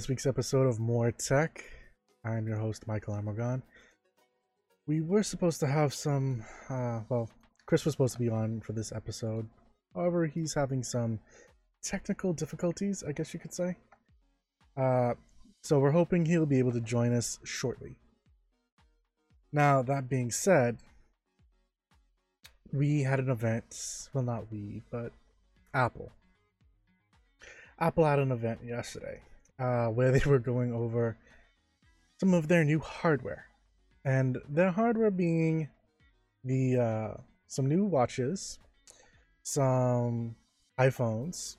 this week's episode of More Tech. I'm your host, Michael Amargon. We were supposed to have some, uh, well, Chris was supposed to be on for this episode. However, he's having some technical difficulties, I guess you could say. Uh, so we're hoping he'll be able to join us shortly. Now, that being said, we had an event, well, not we, but Apple. Apple had an event yesterday uh, where they were going over some of their new hardware, and their hardware being the uh, some new watches, some iPhones,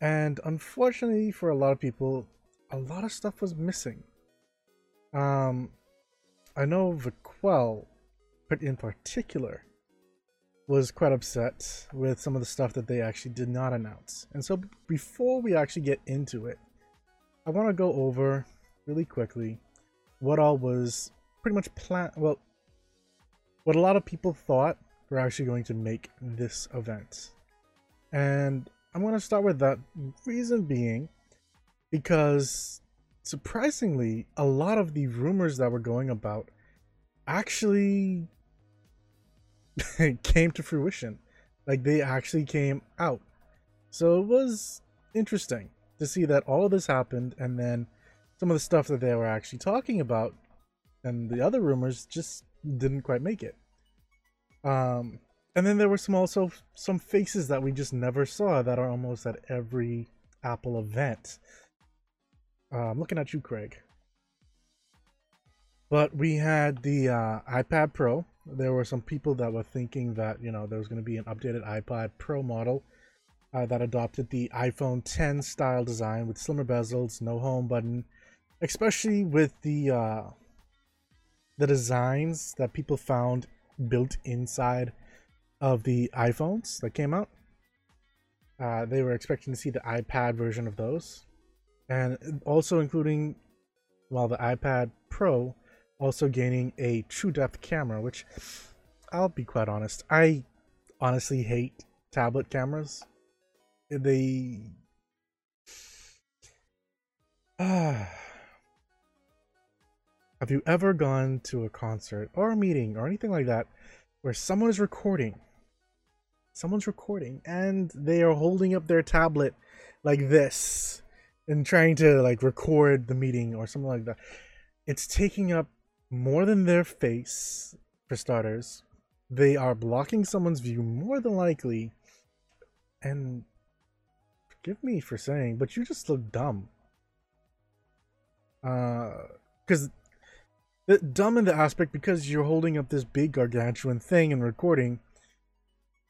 and unfortunately for a lot of people, a lot of stuff was missing. Um, I know VeQuell, in particular, was quite upset with some of the stuff that they actually did not announce. And so before we actually get into it, I want to go over really quickly what all was pretty much planned. Well, what a lot of people thought were actually going to make this event. And I'm going to start with that reason being because surprisingly, a lot of the rumors that were going about actually came to fruition. Like they actually came out. So it was interesting to see that all of this happened and then some of the stuff that they were actually talking about and the other rumors just didn't quite make it. Um and then there were some also some faces that we just never saw that are almost at every Apple event. Uh, I'm looking at you, Craig. But we had the uh, iPad Pro, there were some people that were thinking that you know there was going to be an updated iPad Pro model uh, that adopted the iPhone 10 style design with slimmer bezels, no home button, especially with the uh, the designs that people found built inside of the iPhones that came out. Uh, they were expecting to see the iPad version of those, and also including, well, the iPad Pro also gaining a true depth camera, which I'll be quite honest, I honestly hate tablet cameras. They Have you ever gone to a concert or a meeting or anything like that where someone is recording? Someone's recording and they are holding up their tablet like this and trying to like record the meeting or something like that. It's taking up more than their face, for starters. They are blocking someone's view more than likely. And forgive me for saying, but you just look dumb. Uh, because the dumb in the aspect because you're holding up this big gargantuan thing and recording.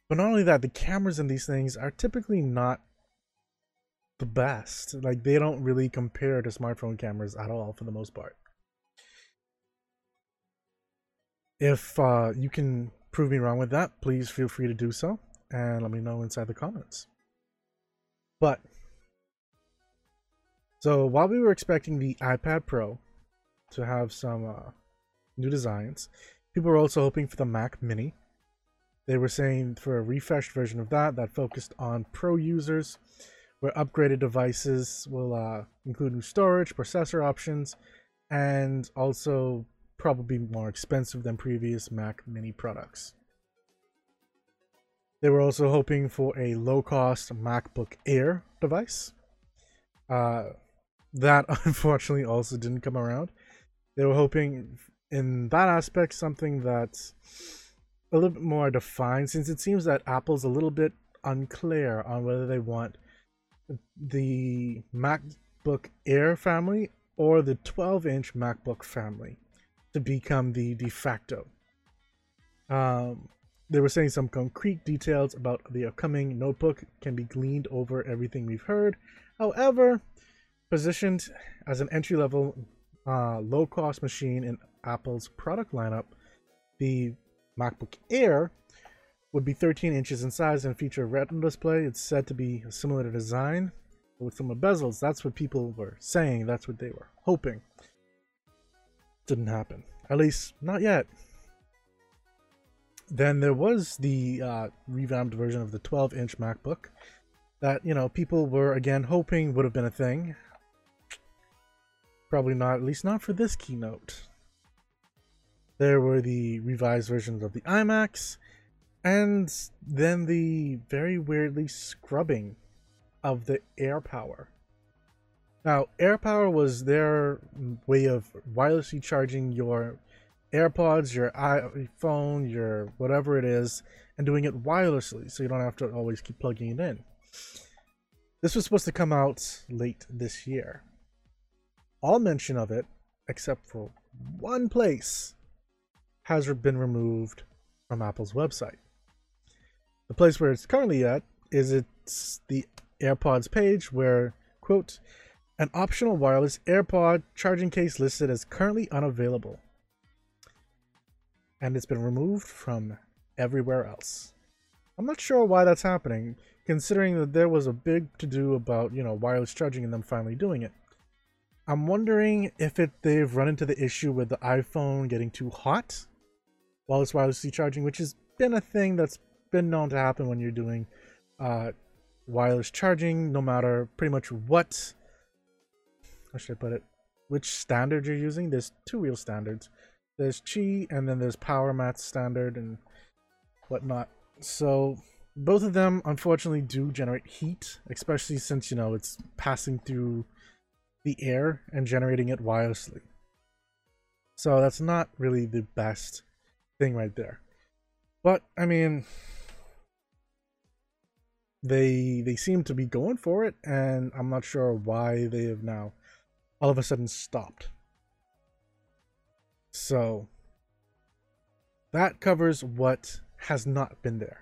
But not only that, the cameras in these things are typically not the best. Like they don't really compare to smartphone cameras at all for the most part. If uh, you can prove me wrong with that, please feel free to do so and let me know inside the comments. But, so while we were expecting the iPad Pro to have some uh, new designs, people were also hoping for the Mac Mini. They were saying for a refreshed version of that that focused on pro users, where upgraded devices will uh, include new storage, processor options, and also probably more expensive than previous Mac Mini products. They were also hoping for a low-cost MacBook Air device. Uh, that unfortunately also didn't come around. They were hoping in that aspect something that's a little bit more defined since it seems that Apple's a little bit unclear on whether they want the MacBook Air family or the 12 inch MacBook family to become the de facto. Um, they were saying some concrete details about the upcoming notebook can be gleaned over everything we've heard. However, positioned as an entry level, uh, low cost machine in Apple's product lineup, the MacBook Air would be 13 inches in size and feature a retina display. It's said to be a similar design with some bezels. That's what people were saying. That's what they were hoping didn't happen. At least, not yet. Then there was the uh, revamped version of the 12 inch MacBook that, you know, people were again hoping would have been a thing. Probably not, at least not for this keynote. There were the revised versions of the iMacs, and then the very weirdly scrubbing of the AirPower. Now, AirPower was their way of wirelessly charging your AirPods, your iPhone, your whatever it is, and doing it wirelessly so you don't have to always keep plugging it in. This was supposed to come out late this year. All mention of it, except for one place, has been removed from Apple's website. The place where it's currently at is it's the AirPods page where, quote, an optional wireless AirPod charging case listed as currently unavailable. And it's been removed from everywhere else. I'm not sure why that's happening, considering that there was a big to do about, you know, wireless charging and them finally doing it. I'm wondering if it they've run into the issue with the iPhone getting too hot while it's wirelessly charging, which has been a thing that's been known to happen when you're doing uh, wireless charging, no matter pretty much what, how should I put it, which standard you're using. There's two real standards. There's Qi and then there's PowerMat standard and whatnot. So both of them unfortunately do generate heat, especially since, you know, it's passing through the air and generating it wirelessly. So that's not really the best thing right there. But I mean, they they seem to be going for it, and I'm not sure why they have now all of a sudden stopped. So that covers what has not been there.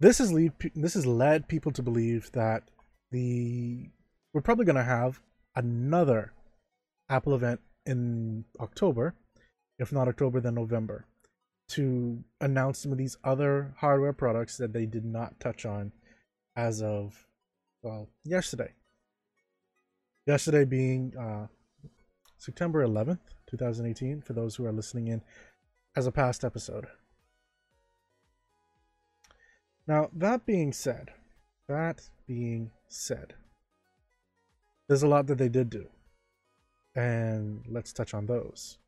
This has lead this has led people to believe that the we're probably going to have another Apple event in October, if not October then November to announce some of these other hardware products that they did not touch on as of well yesterday yesterday being uh, september 11th 2018 for those who are listening in as a past episode. Now that being said that being said there's a lot that they did do and let's touch on those.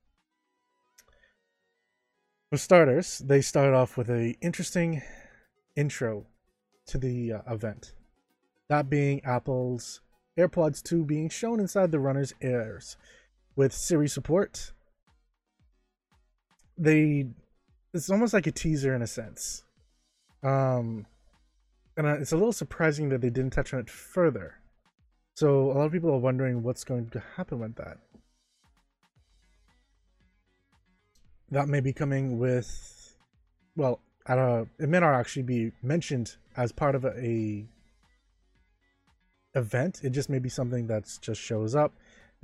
For starters, they started off with a interesting intro to the uh, event. That being Apple's AirPods 2 being shown inside the runner's ears with Siri support. They it's almost like a teaser in a sense. Um and uh, it's a little surprising that they didn't touch on it further. So a lot of people are wondering what's going to happen with that. that may be coming with, well, it may not actually be mentioned as part of a, a event. It just may be something that just shows up.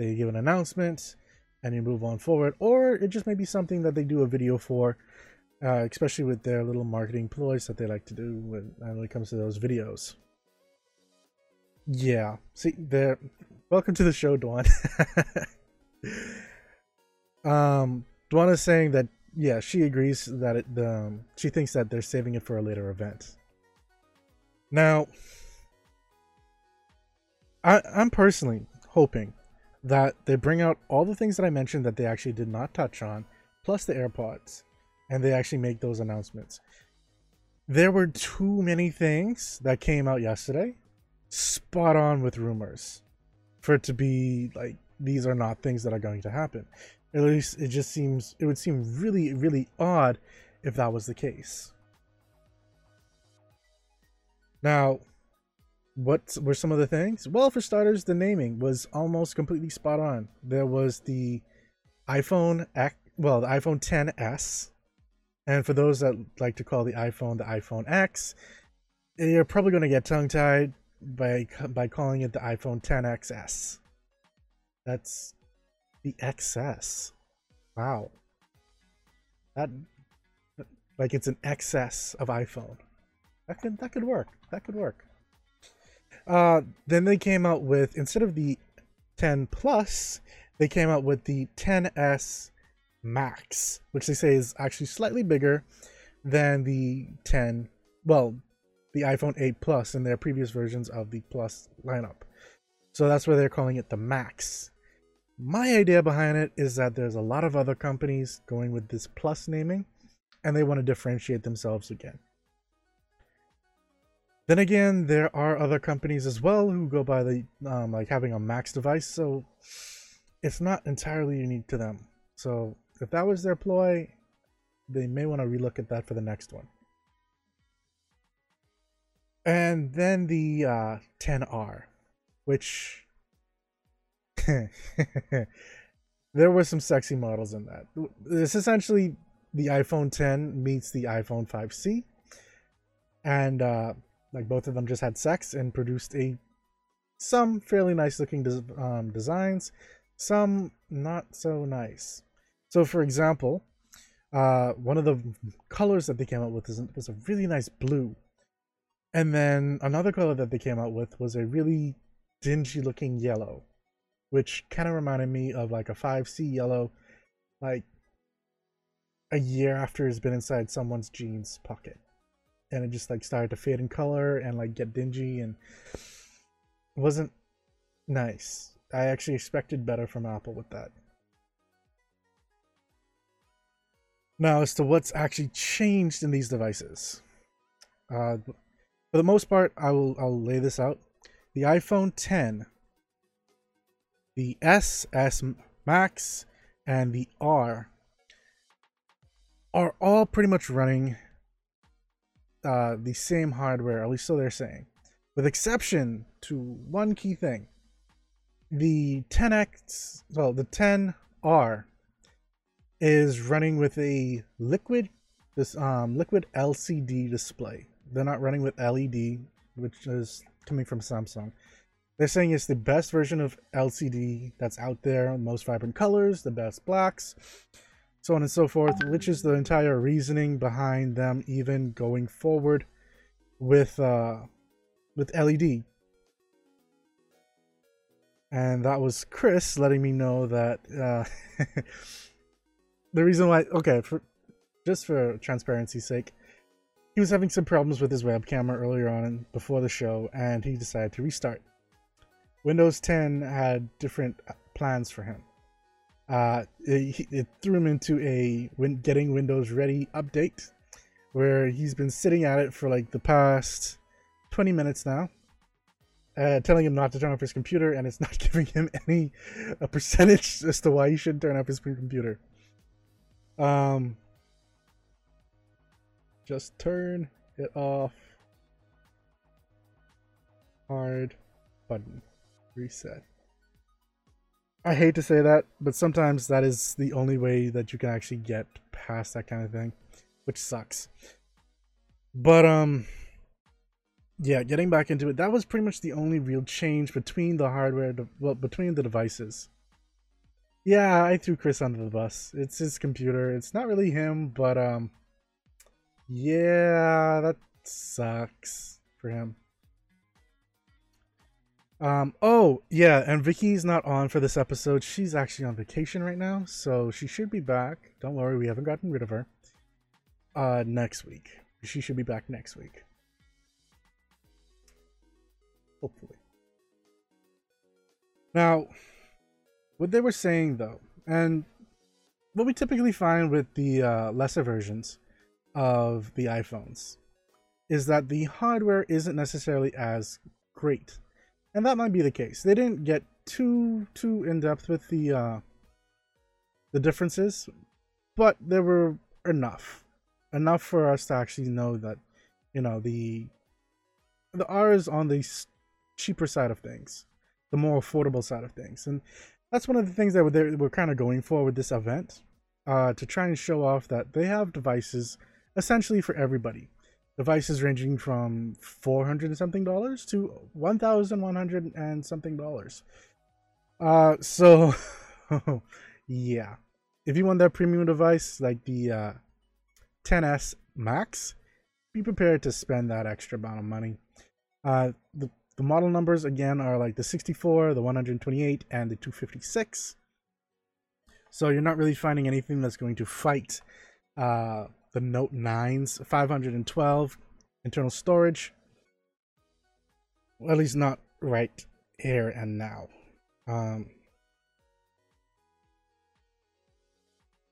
They give an announcement and you move on forward, or it just may be something that they do a video for, uh, especially with their little marketing ploys that they like to do when, uh, when it comes to those videos. Yeah, see, there. Welcome to the show, Dwan. um, Dwana is saying that yeah, she agrees that it, um, she thinks that they're saving it for a later event. Now, I, I'm personally hoping that they bring out all the things that I mentioned that they actually did not touch on, plus the AirPods, and they actually make those announcements. There were too many things that came out yesterday, spot on with rumors, for it to be like these are not things that are going to happen. At least it just seems it would seem really really odd if that was the case. Now, what were some of the things? Well, for starters, the naming was almost completely spot on. There was the iPhone well, the iPhone 10s, and for those that like to call the iPhone the iPhone X, you're probably going to get tongue tied by by calling it the iPhone 10XS. That's the XS. Wow. That like it's an excess of iPhone. That could that could work. That could work. Uh then they came out with instead of the 10 Plus, they came out with the 10s Max, which they say is actually slightly bigger than the 10 well, the iPhone 8 Plus in their previous versions of the Plus lineup. So that's why they're calling it the Max. My idea behind it is that there's a lot of other companies going with this plus naming and they want to differentiate themselves again. Then again, there are other companies as well who go by the um, like having a Max device, so it's not entirely unique to them. So if that was their ploy, they may want to relook at that for the next one. And then the uh, 10R, which there were some sexy models in that. It's essentially the iPhone 10 meets the iPhone 5C, and uh, like both of them just had sex and produced a some fairly nice looking des- um, designs, some not so nice. So, for example, uh, one of the colors that they came out with was, was a really nice blue. And then another color that they came out with was a really dingy looking yellow, which kind of reminded me of like a 5C yellow, like a year after it's been inside someone's jeans pocket. And it just like started to fade in color and like get dingy and wasn't nice. I actually expected better from Apple with that. Now, as to what's actually changed in these devices, uh, for the most part, I will I'll lay this out. The iPhone 10, the S, S Max, and the R are all pretty much running uh, the same hardware, at least so they're saying, with exception to one key thing. The 10X, well, the 10R is running with a liquid this um liquid LCD display. They're not running with LED, which is coming from Samsung. They're saying it's the best version of LCD that's out there, most vibrant colors, the best blacks, so on and so forth, which is the entire reasoning behind them even going forward with uh with LED. And that was Chris letting me know that uh the reason why okay for just for transparency's sake he was having some problems with his web camera earlier on before the show and he decided to restart windows 10 had different plans for him uh, it, it threw him into a win- getting windows ready update where he's been sitting at it for like the past 20 minutes now uh, telling him not to turn off his computer and it's not giving him any a percentage as to why he shouldn't turn off his computer um, just turn it off. Hard button. Reset. I hate to say that, but sometimes that is the only way that you can actually get past that kind of thing, which sucks. But um yeah, getting back into it, that was pretty much the only real change between the hardware, well, between the devices. Yeah, I threw Chris under the bus. It's his computer. It's not really him, but um yeah, that sucks for him. Um oh, yeah, and Vicky's not on for this episode. She's actually on vacation right now, so she should be back. Don't worry, we haven't gotten rid of her. Uh next week. She should be back next week. Hopefully. Now, what they were saying though, and what we typically find with the uh, lesser versions of the iPhones is that the hardware isn't necessarily as great, and that might be the case. They didn't get too too in depth with the uh, the differences, but there were enough enough for us to actually know that you know the the R is on the cheaper side of things, the more affordable side of things, and that's one of the things that we're, we're kind of going for with this event uh, to try and show off that they have devices essentially for everybody. Devices ranging from 400 and something dollars to 1,100 and something dollars. Uh, so, yeah. If you want that premium device like the uh, 10s Max, be prepared to spend that extra amount of money. Uh, the the model numbers again are like the 64, the 128, and the 256. So you're not really finding anything that's going to fight uh, the Note 9's 512 internal storage. Well, at least not right here and now. Um,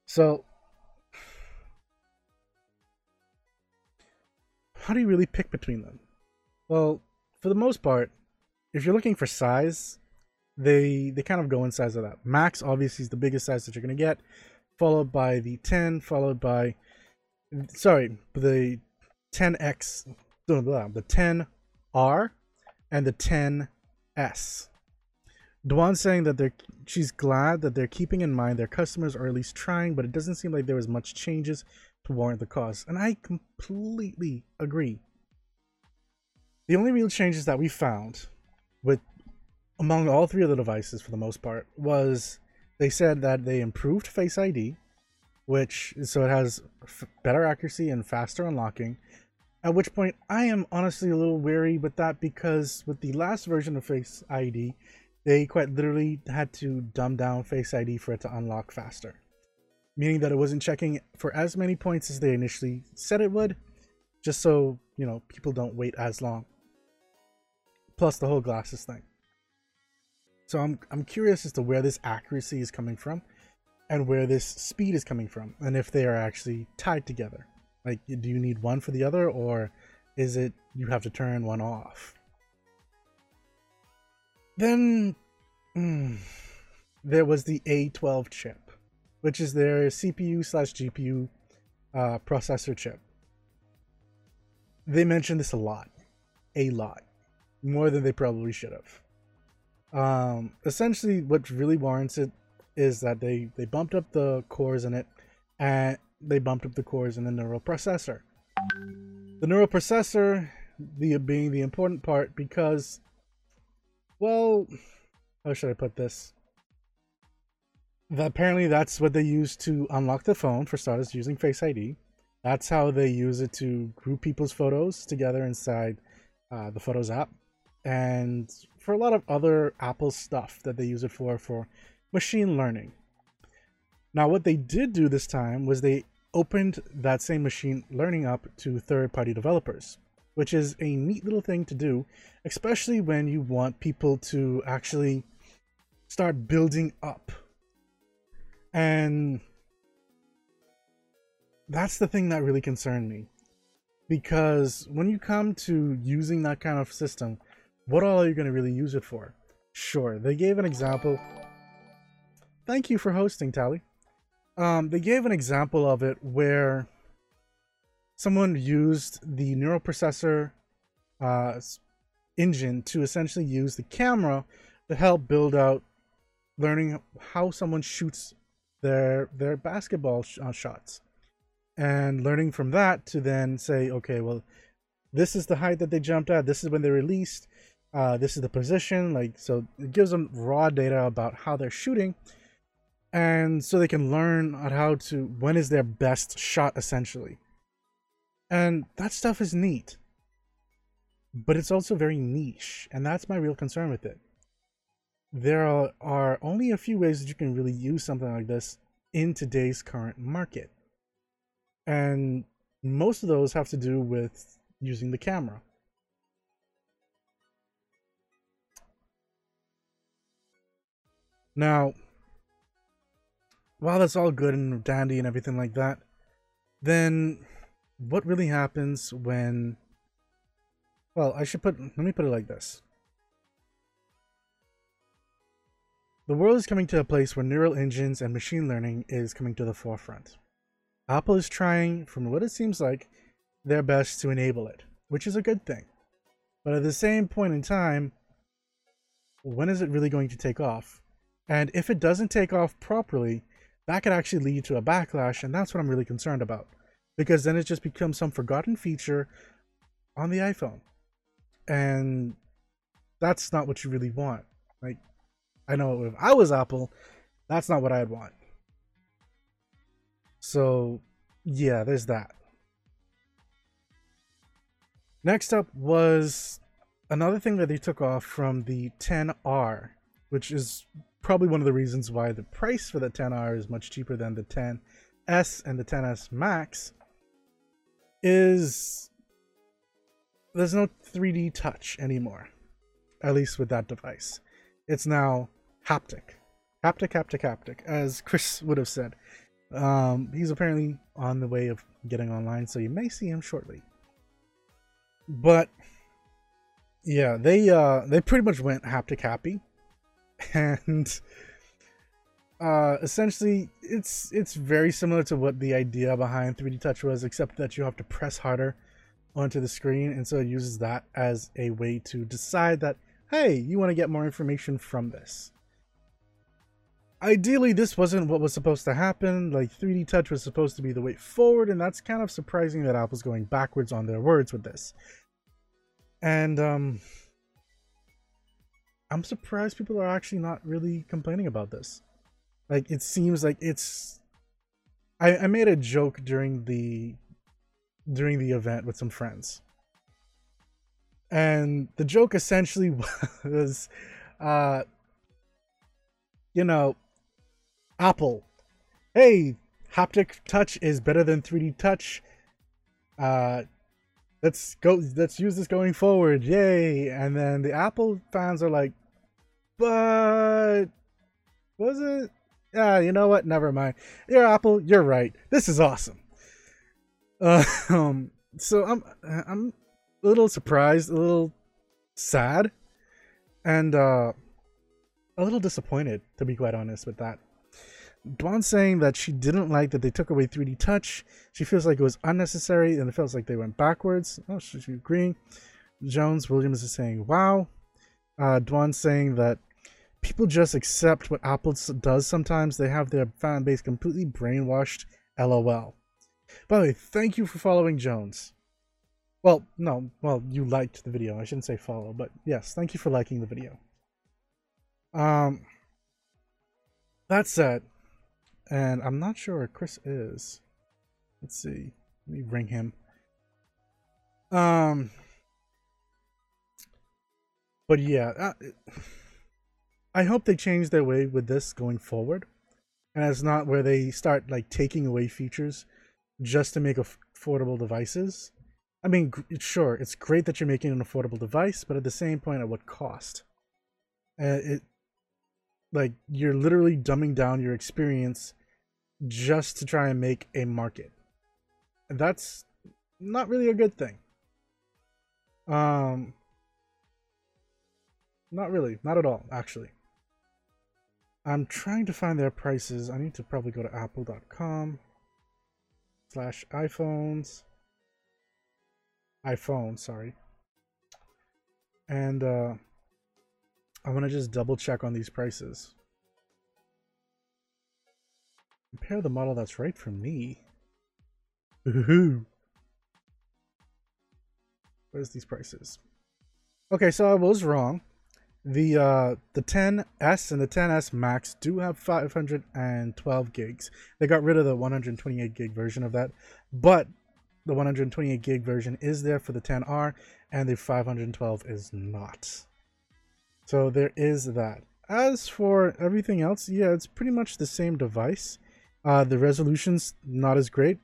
so, how do you really pick between them? Well, for the most part, if you're looking for size, they they kind of go in size of that. Max obviously is the biggest size that you're gonna get, followed by the 10, followed by sorry, the 10x, the 10R, and the 10S. Dwan saying that they're she's glad that they're keeping in mind their customers or at least trying, but it doesn't seem like there was much changes to warrant the cost. And I completely agree. The only real changes that we found with among all three of the devices for the most part was they said that they improved Face ID, which so it has better accuracy and faster unlocking. At which point I am honestly a little wary with that because with the last version of Face ID, they quite literally had to dumb down Face ID for it to unlock faster. Meaning that it wasn't checking for as many points as they initially said it would, just so, you know, people don't wait as long. Plus the whole glasses thing. So I'm I'm curious as to where this accuracy is coming from and where this speed is coming from and if they are actually tied together. Like do you need one for the other or is it you have to turn one off? Then mm, there was the A12 chip, which is their CPU slash GPU uh, processor chip. They mentioned this a lot, a lot, more than they probably should have. Um, essentially, what really warrants it is that they they bumped up the cores in it, and they bumped up the cores in the neural processor. The neural processor, the being the important part, because, well, how should I put this? Apparently that's what they use to unlock the phone for starters using Face ID. That's how they use it to group people's photos together inside uh, the Photos app and for a lot of other Apple stuff that they use it for, for machine learning. Now, what they did do this time was they opened that same machine learning up to third party developers, which is a neat little thing to do, especially when you want people to actually start building up. And that's the thing that really concerned me. Because when you come to using that kind of system, what all are you going to really use it for? Sure, they gave an example. Thank you for hosting, Tally. Um, they gave an example of it where someone used the neural processor uh, engine to essentially use the camera to help build out learning how someone shoots their their basketball sh uh, shots. And learning from that to then say okay well this is the height that they jumped at. This is when they released. Uh, this is the position. Like so it gives them raw data about how they're shooting and so they can learn how to when is their best shot essentially. And that stuff is neat. But it's also very niche and that's my real concern with it. There are, are only a few ways that you can really use something like this in today's current market. And most of those have to do with using the camera. Now, while that's all good and dandy and everything like that, then what really happens when well, I should put let me put it like this. The world is coming to a place where neural engines and machine learning is coming to the forefront. Apple is trying, from what it seems like, their best to enable it, which is a good thing. But at the same point in time, when is it really going to take off? And if it doesn't take off properly, that could actually lead to a backlash, and that's what I'm really concerned about. Because then it just becomes some forgotten feature on the iPhone. And that's not what you really want. Like, I know if I was Apple, that's not what I'd want. So, yeah, there's that. Next up was another thing that they took off from the 10R, which is probably one of the reasons why the price for the 10R is much cheaper than the 10S and the 10S Max is there's no 3D touch anymore. at least with that device. It's now haptic. Haptic, haptic, haptic, as Chris would have said. Um, he's apparently on the way of getting online, so you may see him shortly. But yeah, they uh they pretty much went haptic happy. And uh essentially it's it's very similar to what the idea behind 3D touch was, except that you have to press harder onto the screen, and so it uses that as a way to decide that hey, you want to get more information from this. Ideally, this wasn't what was supposed to happen. Like 3D touch was supposed to be the way forward, and that's kind of surprising that Apple's going backwards on their words with this. And um I'm surprised people are actually not really complaining about this. Like it seems like it's I, I made a joke during the during the event with some friends. And the joke essentially was uh you know Apple. Hey, haptic touch is better than 3D touch. Uh let's go let's use this going forward. Yay. And then the Apple fans are like, but was it? Yeah, you know what? Never mind. Yeah, Apple, you're right. This is awesome. Uh, um, so I'm I'm a little surprised, a little sad, and uh, a little disappointed, to be quite honest with that. Dawn saying that she didn't like that they took away 3D touch. She feels like it was unnecessary and it feels like they went backwards. Oh, she's agreeing. Jones Williams is saying, wow. Uh, Dwan saying that people just accept what Apple does sometimes. They have their fan base completely brainwashed. LOL. By the way, thank you for following Jones. Well, no, well, you liked the video. I shouldn't say follow, but yes, thank you for liking the video. Um, that said, and I'm not sure where Chris is. Let's see. Let me ring him. Um, but yeah, uh, I hope they change their way with this going forward, and it's not where they start like taking away features just to make affordable devices. I mean, sure, it's great that you're making an affordable device, but at the same point, at what cost? Uh, it like you're literally dumbing down your experience just to try and make a market. And that's not really a good thing. Um not really, not at all, actually. I'm trying to find their prices. I need to probably go to apple.com slash iPhones. iPhone, sorry. And uh I want to just double check on these prices. Compare the model that's right for me. Where's these prices? Okay, so I was wrong. The uh the 10s and the 10s Max do have 512 gigs. They got rid of the 128 gig version of that, but the 128 gig version is there for the 10R and the 512 is not. So there is that. As for everything else, yeah, it's pretty much the same device. Uh, the resolution's not as great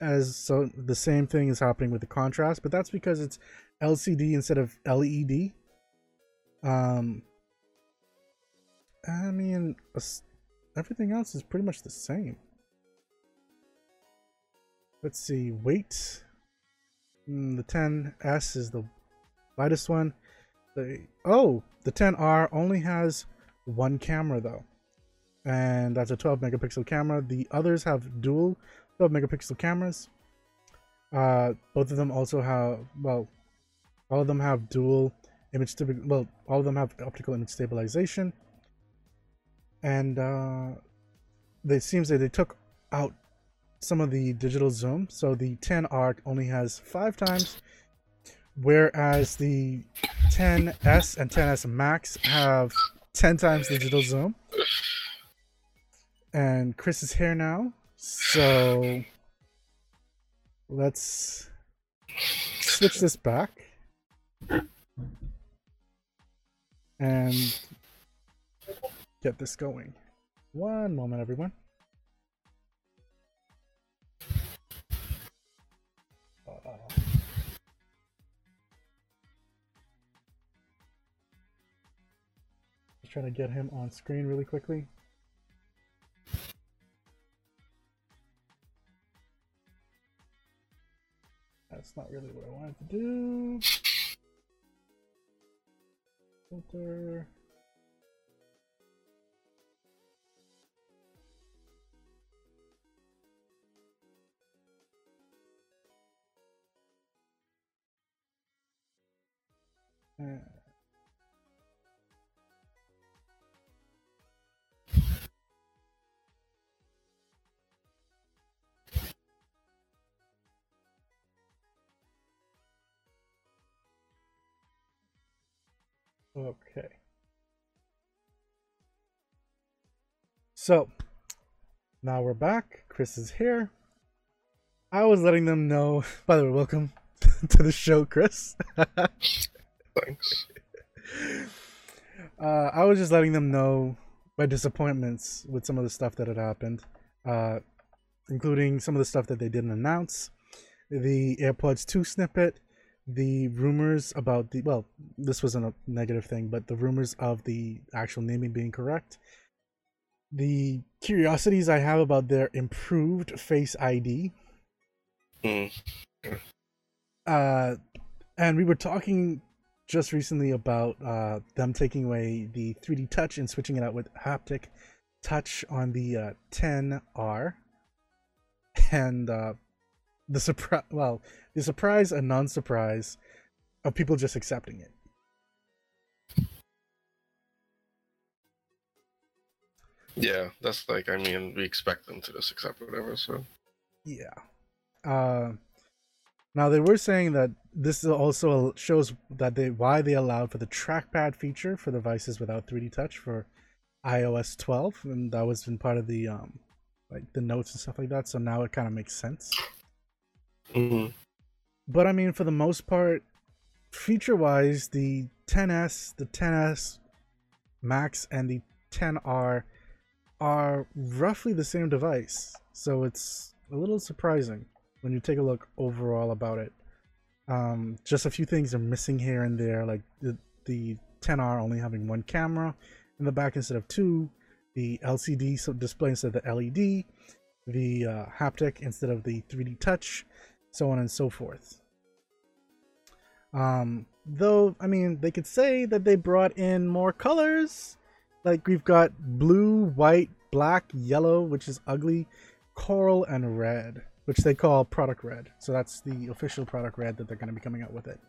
as so the same thing is happening with the contrast, but that's because it's LCD instead of LED. Um, I mean, everything else is pretty much the same. Let's see, weight. Mm, the 10S is the lightest one. The oh, the 10R only has one camera though, and that's a 12 megapixel camera. The others have dual 12 megapixel cameras. Uh, both of them also have well, all of them have dual image. Well, all of them have optical image stabilization, and uh, it seems that they took out some of the digital zoom. So the 10R only has five times whereas the 10s and 10s max have 10 times digital zoom and chris is here now. So let's switch this back. And get this going. One moment everyone. Just trying to get him on screen really quickly. That's not really what I wanted to do. Filter. Uh, Okay. So, now we're back. Chris is here. I was letting them know, by the way, welcome to the show, Chris. Thanks. Uh, I was just letting them know my disappointments with some of the stuff that had happened, uh, including some of the stuff that they didn't announce, the AirPods 2 snippet, the rumors about the well, this wasn't a negative thing, but the rumors of the actual naming being correct, the curiosities I have about their improved Face ID, Mm. uh, and we were talking just recently about uh, them taking away the 3D touch and switching it out with haptic touch on the uh, 10R, and uh, the surprise, well, the surprise and non-surprise of people just accepting it. Yeah, that's like I mean we expect them to just accept whatever. So Yeah. Uh, now they were saying that this also shows that they why they allowed for the trackpad feature for devices without 3D touch for iOS 12, and that was in part of the um like the notes and stuff like that. So now it kind of makes sense. Mhm. But I mean, for the most part, feature-wise, the 10s, the 10s Max, and the 10R are roughly the same device. So it's a little surprising when you take a look overall about it. Um, just a few things are missing here and there, like the the 10R only having one camera in the back instead of two, the LCD display instead of the LED, the uh, haptic instead of the 3D touch, so on and so forth. Um, though, I mean, they could say that they brought in more colors. Like we've got blue, white, black, yellow, which is ugly, coral, and red, which they call product red. So that's the official product red that they're going to be coming out with it.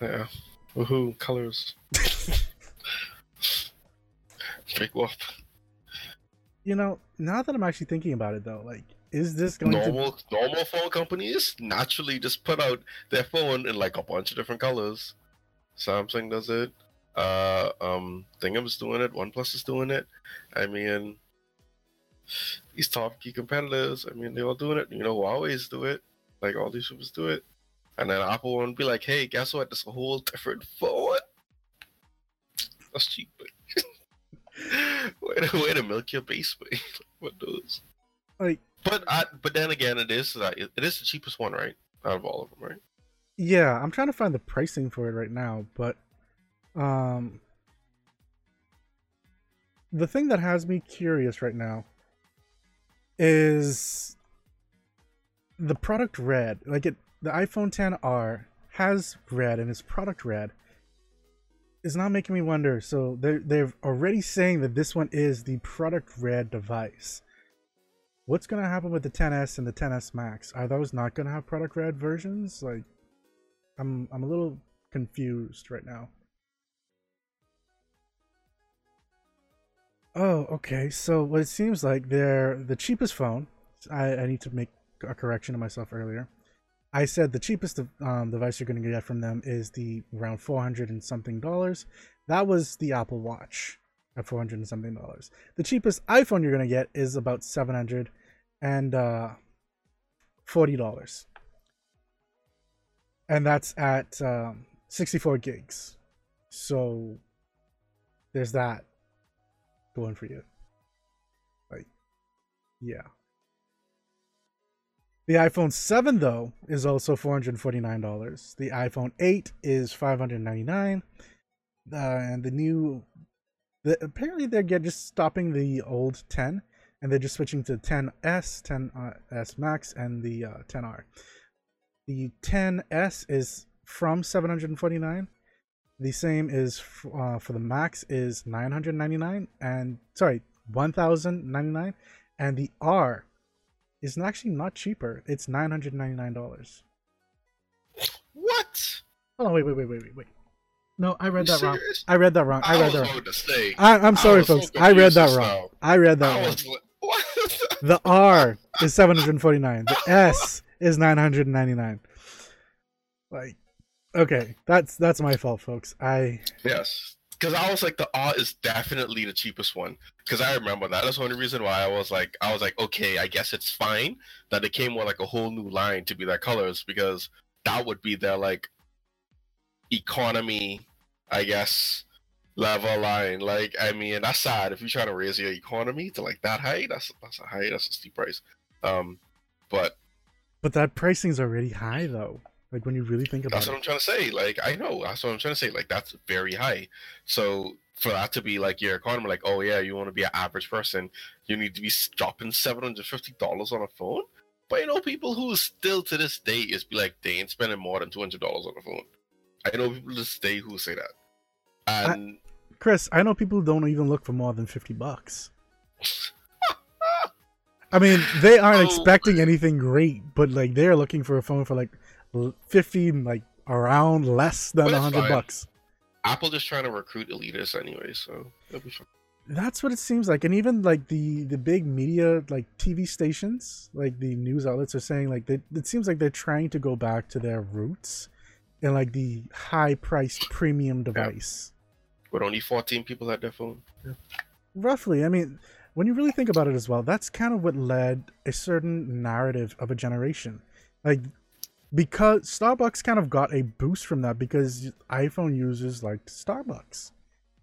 yeah, woohoo colors. Big whoop. You know, now that I'm actually thinking about it, though, like, is this going to? Normal normal phone companies naturally just put out their phone in like a bunch of different colors. Samsung does it. Uh, um, Thingam's doing it. OnePlus is doing it. I mean, these top key competitors. I mean, they're all doing it. You know, Huawei's do it. Like all these people do it. And then Apple won't be like, "Hey, guess what? This a whole different phone. That's cheap." way to way to milk your base, mate. what those? Like, But I, but then again, it is uh, it, is the cheapest one, right? Out of all of them, right? yeah, I'm trying to find the pricing for it right now, but um, the thing that has me curious right now is the product red. Like it, the iPhone 10R has red, and its product red is not making me wonder. So they're they're already saying that this one is the product red device. What's gonna happen with the 10s and the 10s Max? Are those not gonna have product red versions? Like, I'm I'm a little confused right now. Oh, okay. So what it seems like they're the cheapest phone. I, I need to make a correction to myself earlier. I said the cheapest um, device you're going to get from them is the around 400 and something dollars. That was the Apple Watch at 400 and something dollars. The cheapest iPhone you're going to get is about 700 and uh, 40 dollars, and that's at um, 64 gigs. So there's that going for you. Like, yeah. The iPhone 7 though is also $449. The iPhone 8 is 599. uh, and the new. The, apparently, they're get, just stopping the old 10, and they're just switching to 10s, 10s Max, and the uh, 10R. The 10s is from 749. The same is f- uh, for the Max is 999, and sorry, 1099, and the R is actually not cheaper. It's nine hundred ninety nine dollars. What? Oh wait, wait, wait, wait, wait, wait. No, I read that wrong. I read that wrong. I I read that wrong. I, I'm sorry, folks. I read that wrong. I read that wrong. The R is seven hundred forty nine. The S is nine hundred ninety nine. Like, okay, that's that's my fault, folks. I yes. Because I was like, the R is definitely the cheapest one. Because I remember that. That's the only reason why I was like, I was like, okay, I guess it's fine that it came with like a whole new line to be their colors because that would be their like economy, I guess, level line. Like, I mean, that's sad. If you're trying to raise your economy to like that high, that's that's a high, that's a steep price. Um, but but that pricing's already high though. Like when you really think about it. That's what. I'm trying to say. Like, I know. That's what I'm trying to say. Like, that's very high. So for that to be like your economy, like, oh yeah, you want to be an average person, you need to be dropping seven hundred fifty dollars on a phone. But you know, people who still to this day is be like, they ain't spending more than two hundred dollars on a phone. I know people to this day who say that. And Chris, I know people don't even look for more than fifty bucks. I mean, they aren't Oh. expecting anything great, but like they're looking for a phone for like fifty, like around less than a hundred fine. bucks. Apple just trying to recruit elitists anyway, so it'll be fun. That's what it seems like, and even like the the big media, like TV stations, like the news outlets are saying, like they, it seems like they're trying to go back to their roots, in like the high priced premium device. But only fourteen people had their phone. roughly i mean when you really think about it as well that's kind of what led a certain narrative of a generation. Like because starbucks kind of got a boost from that because iphone users liked starbucks.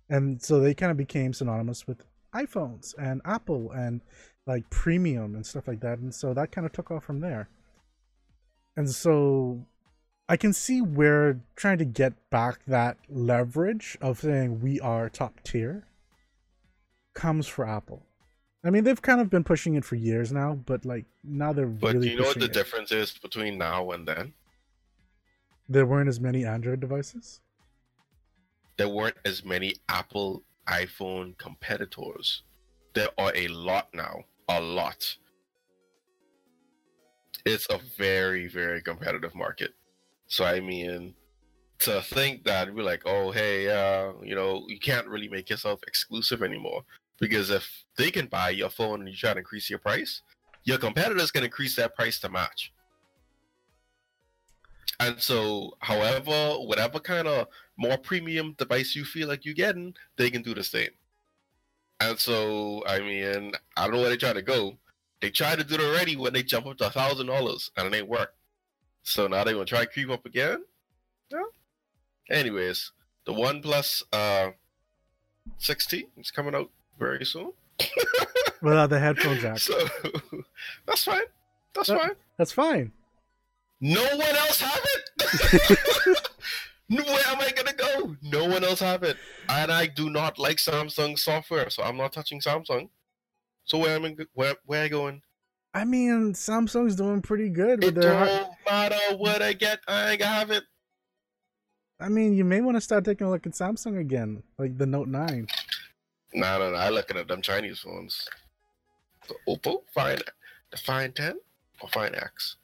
And so they kind of became synonymous with iphones and apple and like premium and stuff like that. And so that kind of took off from there. And so i can see we're trying to get back that leverage of saying we are top tier comes for Apple. I mean, they've kind of been pushing it for years now, but like now they're But really do you know what the it. difference is between now and then? there weren't as many Android devices. there weren't as many Apple iPhone competitors. There are a lot now. A lot. It's a very, very competitive market. So I mean to think that we're like, oh hey, uh, you know, you can't really make yourself exclusive anymore. Because if they can buy your phone and you try to increase your price, your competitors can increase that price to match. And so, however, whatever kind of more premium device you feel like you're getting, they can do the same. And so, I mean, I don't know where they try to go. They tried to do it already when they jump up to a thousand dollars and it ain't work. So now they gonna try to creep up again. Yeah. Anyways, the OnePlus uh 6T is coming out very soon. Without the headphone jack. So that's fine. That's Yeah. fine. That's fine. No one else have it. No, Where am I gonna go? No one else have it, and I do not like Samsung software, so I'm not touching Samsung. So where am I? go- Where where I going? I mean, Samsung's doing pretty good It with their. Matter what I get. I ain't have it. I mean, you may want to start taking a look at Samsung again, like the Note Nine. Nah, no, no. I'm looking at them Chinese phones. The Oppo, Find, the Find 10 or Find X.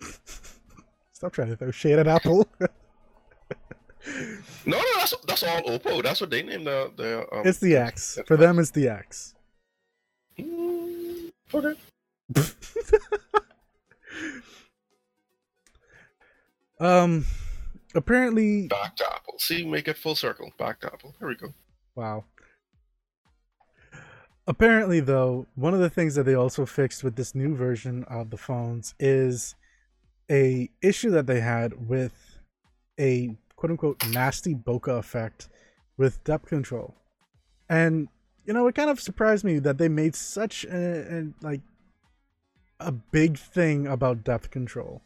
Stop trying to throw shade at Apple. No, no, that's that's all Oppo. That's what they name the the. Um, it's the X. For them, it's the X. Mm, okay. um, apparently, Back to Apple. See, make it full circle. Back to Apple. There we go. Wow. Apparently, though, one of the things that they also fixed with this new version of the phones is a issue that they had with a quote unquote nasty bokeh effect with depth control. And you know, it kind of surprised me that they made such a, a like a big thing about depth control.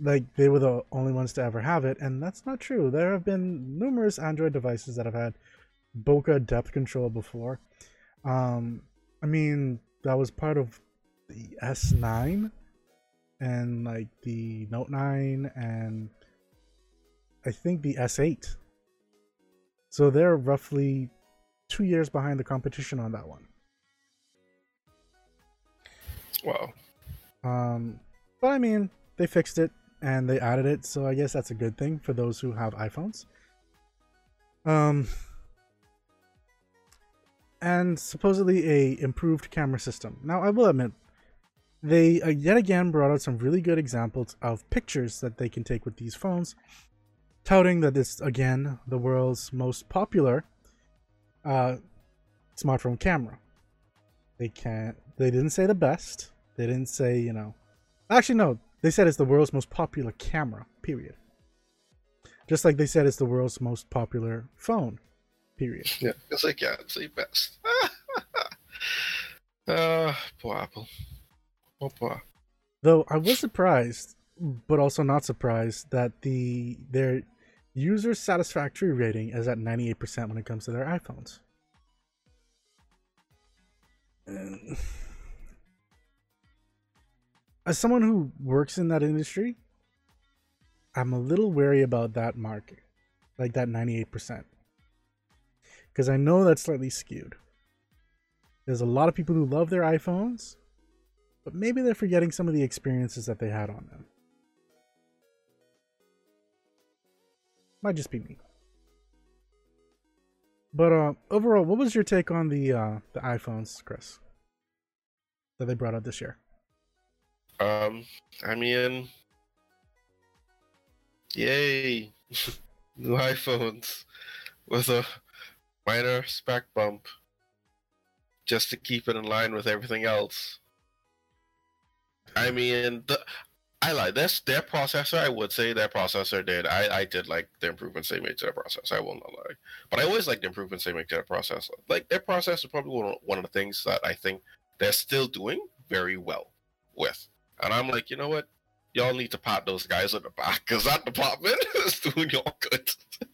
like they were the only ones to ever have it, and that's not true. There have been numerous Android devices that have had bokeh depth control before. Um, I mean, that was part of the S9 and like the Note 9 and I think the S8. So they're roughly two years behind the competition on that one. Wow. Um, but I mean, they fixed it and they added it, so I guess that's a good thing for those who have iPhones. Um, and supposedly a improved camera system. Now, I will admit, they uh, yet again brought out some really good examples of pictures that they can take with these phones, touting that it's again the world's most popular uh, smartphone camera. They can't. They didn't say the best. They didn't say you know. Actually, no. They said it's the world's most popular camera. Period. Just like they said it's the world's most popular phone. Period. Yeah, because I can't say best. uh, poor Apple. Oh, poor. Though I was surprised, but also not surprised that the their user satisfactory rating is at 98% when it comes to their iPhones. And as someone who works in that industry, I'm a little wary about that mark, like that 98%. Because I know that's slightly skewed. There's a lot of people who love their iPhones, but maybe they're forgetting some of the experiences that they had on them. Might just be me. But uh, overall, what was your take on the uh, the iPhones, Chris, that they brought out this year? Um, I mean, yay, new iPhones with a minor spec bump, just to keep it in line with everything else. I mean, the, I like this their processor. I would say their processor did. I, I did like the improvements they made to their processor. I will not lie, but I always like the improvements they make to their processor. Like their processor probably one of the things that I think they're still doing very well with. And I'm like, you know what? Y'all need to pat those guys on the back because that department is doing y'all good.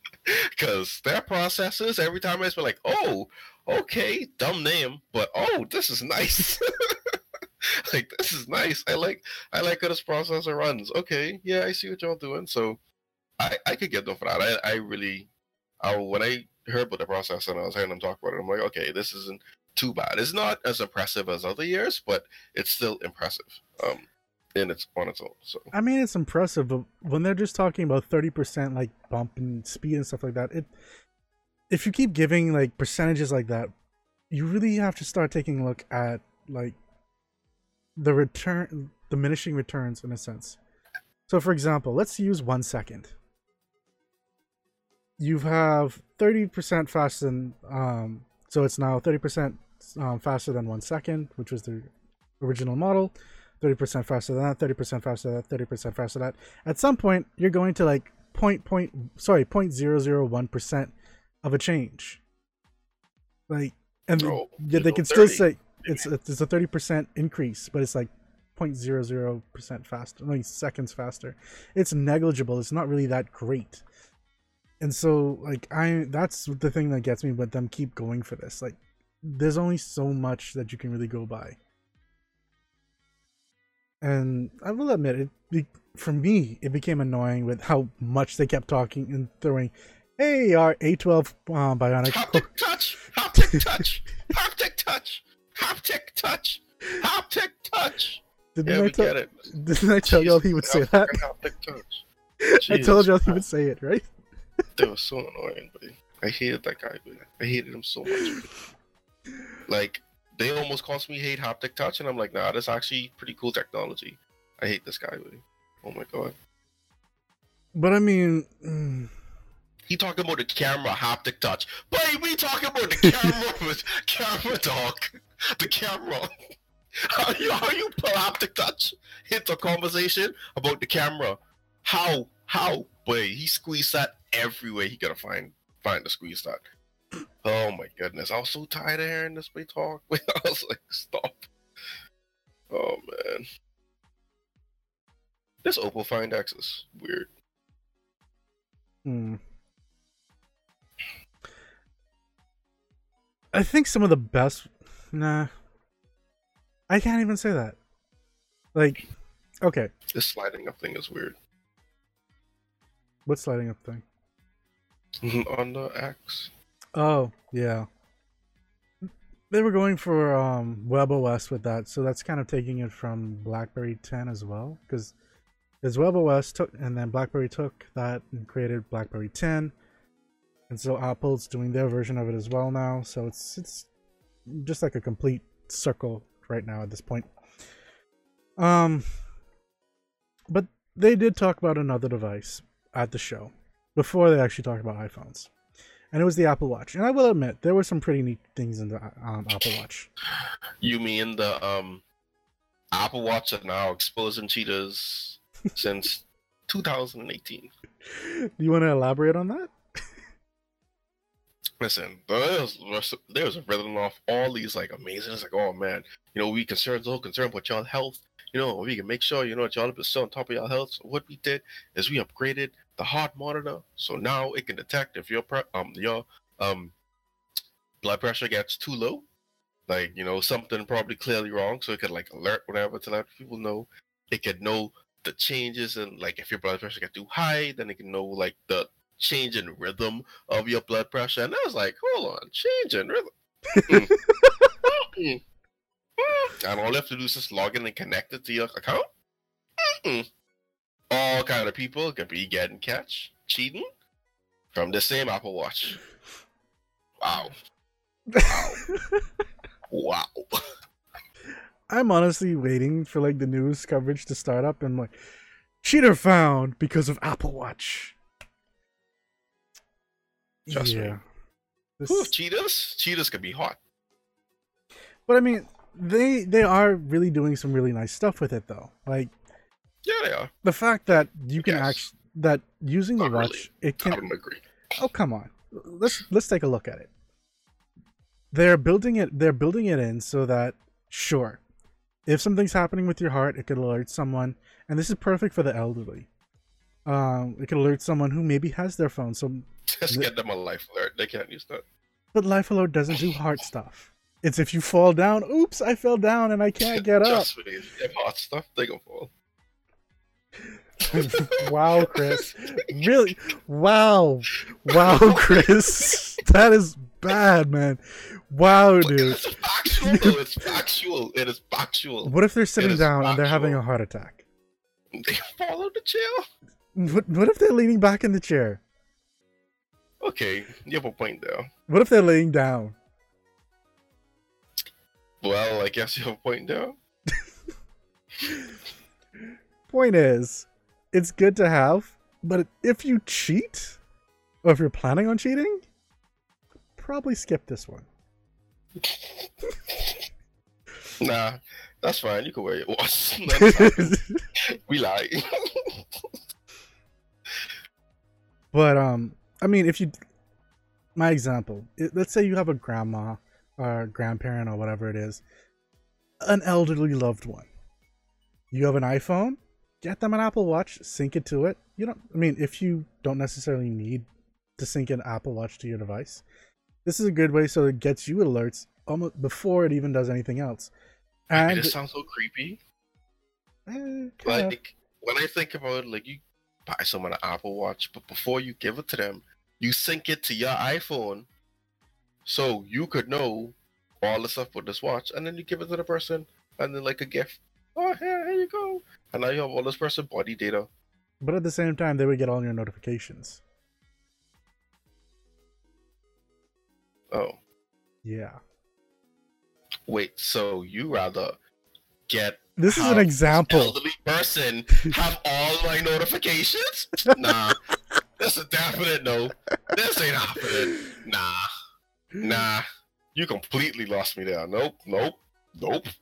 Because their processes, every time I just be like, oh, okay, dumb name, but oh, this is nice. like this is nice. I like I like how this processor runs. Okay, yeah, I see what y'all doing. So I I could get them for that. I I really, I when I heard about the processor and I was hearing them talk about it, I'm like, okay, this isn't too bad. It's not as impressive as other years, but it's still impressive. Um, in its on its own. So I mean, it's impressive, but when they're just talking about thirty percent like bump and speed and stuff like that, it if you keep giving like percentages like that, you really have to start taking a look at like the return diminishing returns in a sense. So for example, let's use one second. You have 30% faster than um so it's now 30% um, faster than one second, which was the original model. 30% faster than that, 30% faster than that, 30% faster than that. At some point, you're going to like point point sorry, point zero zero one percent of a change. Like and Oh, they, they can 30. still say it's it's a thirty percent increase, but it's like 0.00 percent faster, like seconds faster. It's negligible. It's not really that great. And so, like I, that's the thing that gets me. But them keep going for this. Like, there's only so much that you can really go by. And I will admit, it be, for me, it became annoying with how much they kept talking and throwing. Hey, our A12 uh, bionic. haptic touch, haptic touch, haptic touch, haptic touch, haptic touch. Didn't Yeah, I tell, get it. Didn't I tell y'all he would say that? Haptic touch. I told y'all he would say it, right? That was so annoying, buddy. I hated that guy, but I hated him so much. Like they almost caused me hate haptic touch, and I'm like, nah, that's actually pretty cool technology. I hate this guy, buddy. Oh my god. But I mean, mm, He talking about the camera haptic touch. Buddy, we talking about the camera camera dog. The camera. How you how you put haptic touch into a conversation about the camera? How? How? Boy, he squeezed that everywhere he gotta find find the squeeze that. Oh my goodness. I was so tired of hearing this we talk. I was like, stop. Oh man. This Oppo Find X is weird. Hmm. I think some of the best. Nah. I can't even say that. Like, okay, This sliding up thing is weird. what sliding up thing? On the X. Oh, yeah. They were going for um, WebOS with that, so that's kind of taking it from BlackBerry 10 as well, because as WebOS took, and then BlackBerry took that and created BlackBerry 10, and so Apple's doing their version of it as well now. So it's it's just like a complete circle right now at this point. Um, but they did talk about another device at the show before they actually talked about iPhones and it was the Apple Watch. And I will admit, there were some pretty neat things in the um, Apple Watch. You mean the um Apple Watch are now exposing cheaters since 2018? Do you want to elaborate on that? Listen, there's there's a riddling off all these like amazing. It's like, oh man, you know, we concerned so concerned about y'all health. You know, we can make sure you know y'all are still on top of y'all health. So what we did is we upgraded the heart monitor, so now it can detect if your pre- um your um blood pressure gets too low, like you know something probably clearly wrong, so it could like alert whatever to let people know. It could know the changes and like if your blood pressure got too high, then it can know like the change in rhythm of your blood pressure. And I was like, hold on, change in rhythm. Mm. Mm. Mm. And all you have to do is just log in and connect it to your account. Mm. All kind of people could be getting catch cheating from the same Apple Watch. Wow. Wow. wow. I'm honestly waiting for like the news coverage to start up and like cheater found because of Apple Watch. Trust me. yeah. This- Ooh, cheetahs? Cheetahs could be hot. but I mean, they they are really doing some really nice stuff with it though. Like Yeah, they are. the fact that you can Yes. actually that using the Not really. watch it I can don't agree. Oh come on. Let's let's take a look at it. They're building it they're building it in so that sure, if something's happening with your heart, it could alert someone and this is perfect for the elderly. Um it can alert someone who maybe has their phone. So Just get them a life alert. They can't use that. but Life Alert doesn't do heart stuff. It's if you fall down, oops, I fell down and I can't get up. Me, if hot stuff, they gonna fall. wow, Chris. Really? Wow. Wow, Chris. That is bad, man. Wow, dude. It's factual. It's factual. It is factual. What if they're sitting down and they're having a heart attack? They fall follow the chair. What, what if they're leaning back in the chair? Okay, you have a point there. What if they're laying down? Well, I guess you have a point there. Point is, it's good to have, but if you cheat, or if you're planning on cheating, probably skip this one. Nah, that's fine. You can wear it happened. we lie. But um, I mean, if you, my example, it, let's say you have a grandma or grandparent or whatever it is, an elderly loved one. You have an iPhone, get them an Apple Watch, sync it to it. You don't. I mean, if you don't necessarily need to sync an Apple Watch to your device, this is a good way so it gets you alerts almost before it even does anything else. it And just sounds so creepy. eh. Like when I think about it, like you buy someone an Apple Watch, but before you give it to them, you sync it to your mm-hmm. iPhone, so you could know all the stuff with this watch, and then you give it to the person, and then like a gift. Oh, here, here you go. And now you have all this person body data. but at the same time, they would get all your notifications. Oh, Yeah. wait. So you rather get This is an example. elderly person have all my notifications? Nah, that's a definite no. This ain't happening. Nah, nah. You completely lost me there. Nope, nope, nope.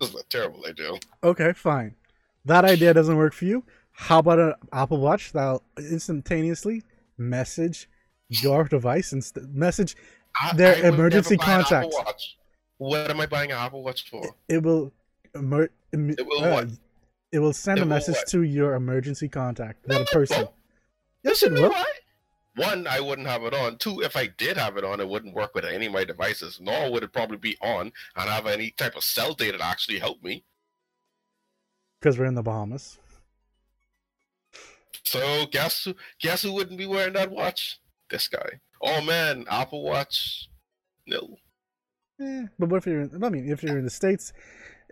This is a terrible idea. Okay, fine. That idea doesn't work for you. How about an Apple Watch that'll instantaneously message your device and st- message I, Their I emergency buy an Apple contacts. What am I buying an Apple Watch for? it will emer- em- It will uh. It will send It a will message what? to your emergency contact, No, that person. Yes, it will. One, I wouldn't have it on. Two, if I did have it on, it wouldn't work with any of my devices. Nor would it probably be on and have any type of cell data to actually help me. Because we're in the Bahamas. So guess who? Guess who wouldn't be wearing that watch? This guy. Oh man, Apple Watch. No. Eh, but what if you're? In, I mean, if you're in the states,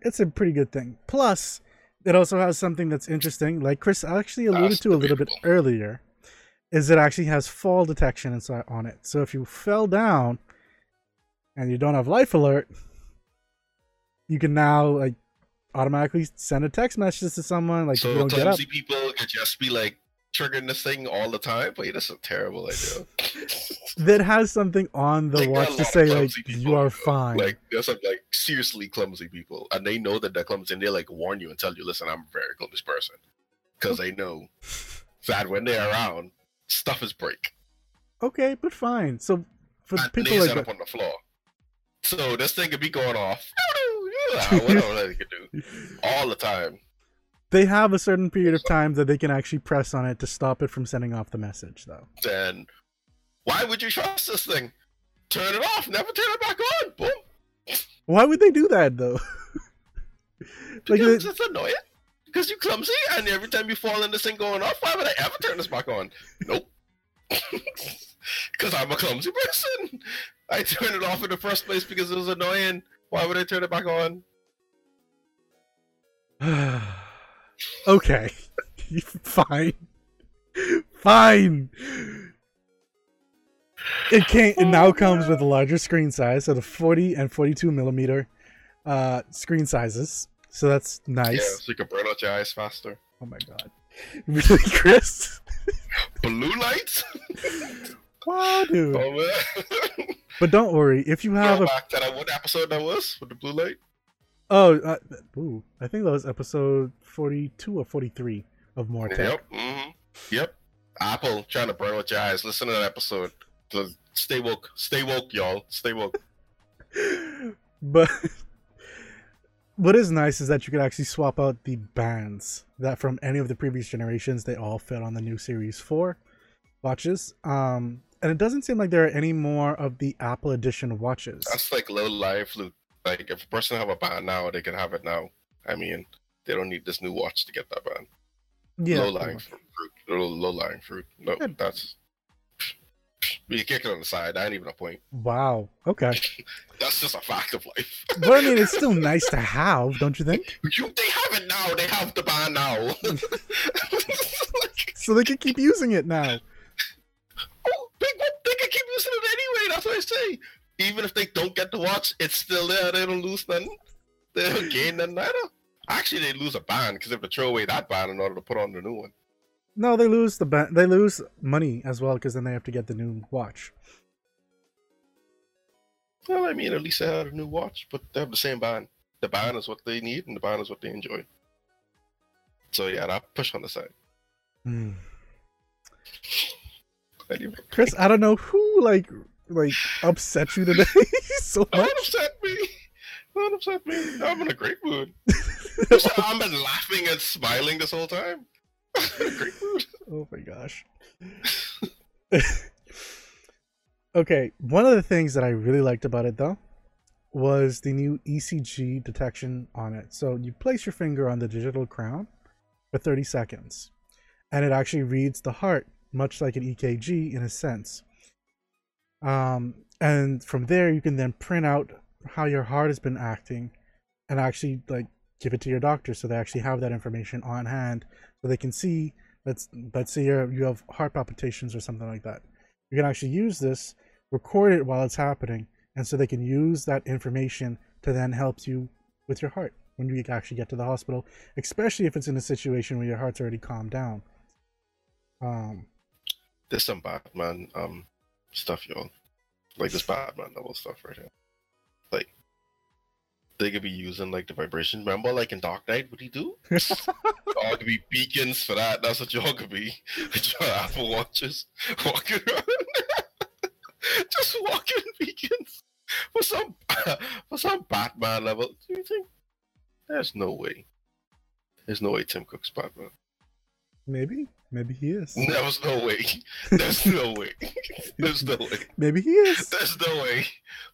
it's a pretty good thing. Plus, it also has something that's interesting, like Chris actually alluded That's to a little bit earlier, is it actually has fall detection inside on it. So if you fell down and you don't have life alert, you can now like automatically send a text message to someone like if you don't get up. people could just be like triggering this thing all the time. Wait, that's a terrible idea. That has something on the Like, watch to say like people you are fine. Like there's some like seriously clumsy people, and they know that they're clumsy, and they like warn you and tell you, "Listen, I'm a very clumsy person," because they know that when they're around, stuff is break, okay, but fine. So for and people they like that, up on the floor. So this thing could be going off, whatever they could do, all the time. They have a certain period of time that they can actually press on it to stop it from sending off the message though Then why would you trust this thing? Turn it off, never turn it back on. Boom. why would they do that though like Because it's annoying. Because you're clumsy, and every time you fall in this thing going off, why would I ever turn this back on? Nope. Because I'm a clumsy person. I turned it off in the first place because it was annoying. Why would I turn it back on? okay fine fine it can't it now comes with a larger screen size so the 40 and 42 millimeter uh screen sizes so that's nice. Yeah, so you can burn out your eyes faster. oh my god really chris Blue lights? wow dude oh but don't worry if you have Go a back that what episode that was with the blue light? Oh, uh, ooh, I think that was episode 42 or 43 of More Tech. Yep. hmm Yep. Apple trying to burn out your eyes. Listen to that episode. So stay woke. Stay woke, y'all. Stay woke. But what is nice is that you could actually swap out the bands that from any of the previous generations they all fit on the new Series 4 watches. Um, and it doesn't seem like there are any more of the Apple Edition watches. That's like low life fruit. Like if a person have a band now, they can have it now. I mean, they don't need this new watch to get that band. yeah, low lying fruit. Low, low lying fruit. No, Yeah. that's. You kick it on the side. That ain't even a point. Wow. Okay. That's just a fact of life. but I mean, it's still nice to have, don't you think? You, they have it now. They have the band now. So they can keep using it now. Oh, they, they can keep using it anyway. That's what I say. Even if they don't get the watch, it's still there. They don't lose nothing. They don't gain nothing either. Actually, they lose a band because they have to throw away that band in order to put on the new one. No, they lose the ba- they lose money as well because then they have to get the new watch. Well, I mean, at least they had a new watch, but they have the same band. The band is what they need, and the band is what they enjoy. So yeah, that push on the side. Hmm. Anyway, Chris, I don't know who like like upset you today so don't much. upset me. Don't upset me. I'm in a great mood. I've been laughing and smiling this whole time. I'm in a great mood. oh my gosh. okay, one of the things that I really liked about it though was the new ECG detection on it. So you place your finger on the digital crown for 30 seconds, and it actually reads the heart, much like an EKG in a sense. Um, and from there, you can then print out how your heart has been acting, and actually like give it to your doctor, so they actually have that information on hand, so they can see. Let's let's say you're, you have heart palpitations or something like that. You can actually use this, record it while it's happening, and so they can use that information to then help you with your heart when you actually get to the hospital, especially if it's in a situation where your heart's already calmed down. Um, There's some Batman um stuff, y'all. Like this Batman level stuff right here. Like they could be using like the vibration. Remember, like in Dark Knight, what he do? y'all could be beacons for that. That's what y'all could be. With your Apple watches walking around. Just walking beacons for some for some Batman level. Do you think? There's no way. There's no way Tim Cook's Batman. Maybe, maybe he is. There's no way. There's no way. There's no way. Maybe he is. There's no way.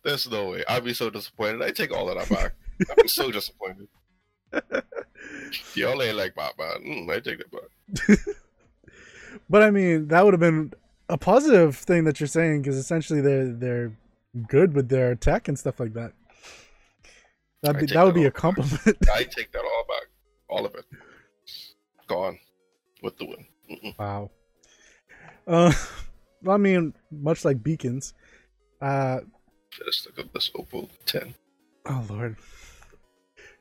There's no way. I'd be so disappointed. I take all of that back. I'd be so disappointed. Y'all ain't like Batman. Mm, I take that back. But I mean, that would have been a positive thing that you're saying because essentially they're they're good with their tech and stuff like that. That'd be, that would that be a back. compliment. I take that all back. All of it. Gone. With the win. Mm-mm. wow. Uh, well, I mean, much like beacons. Uh, Let's look at this Oppo 10. oh lord,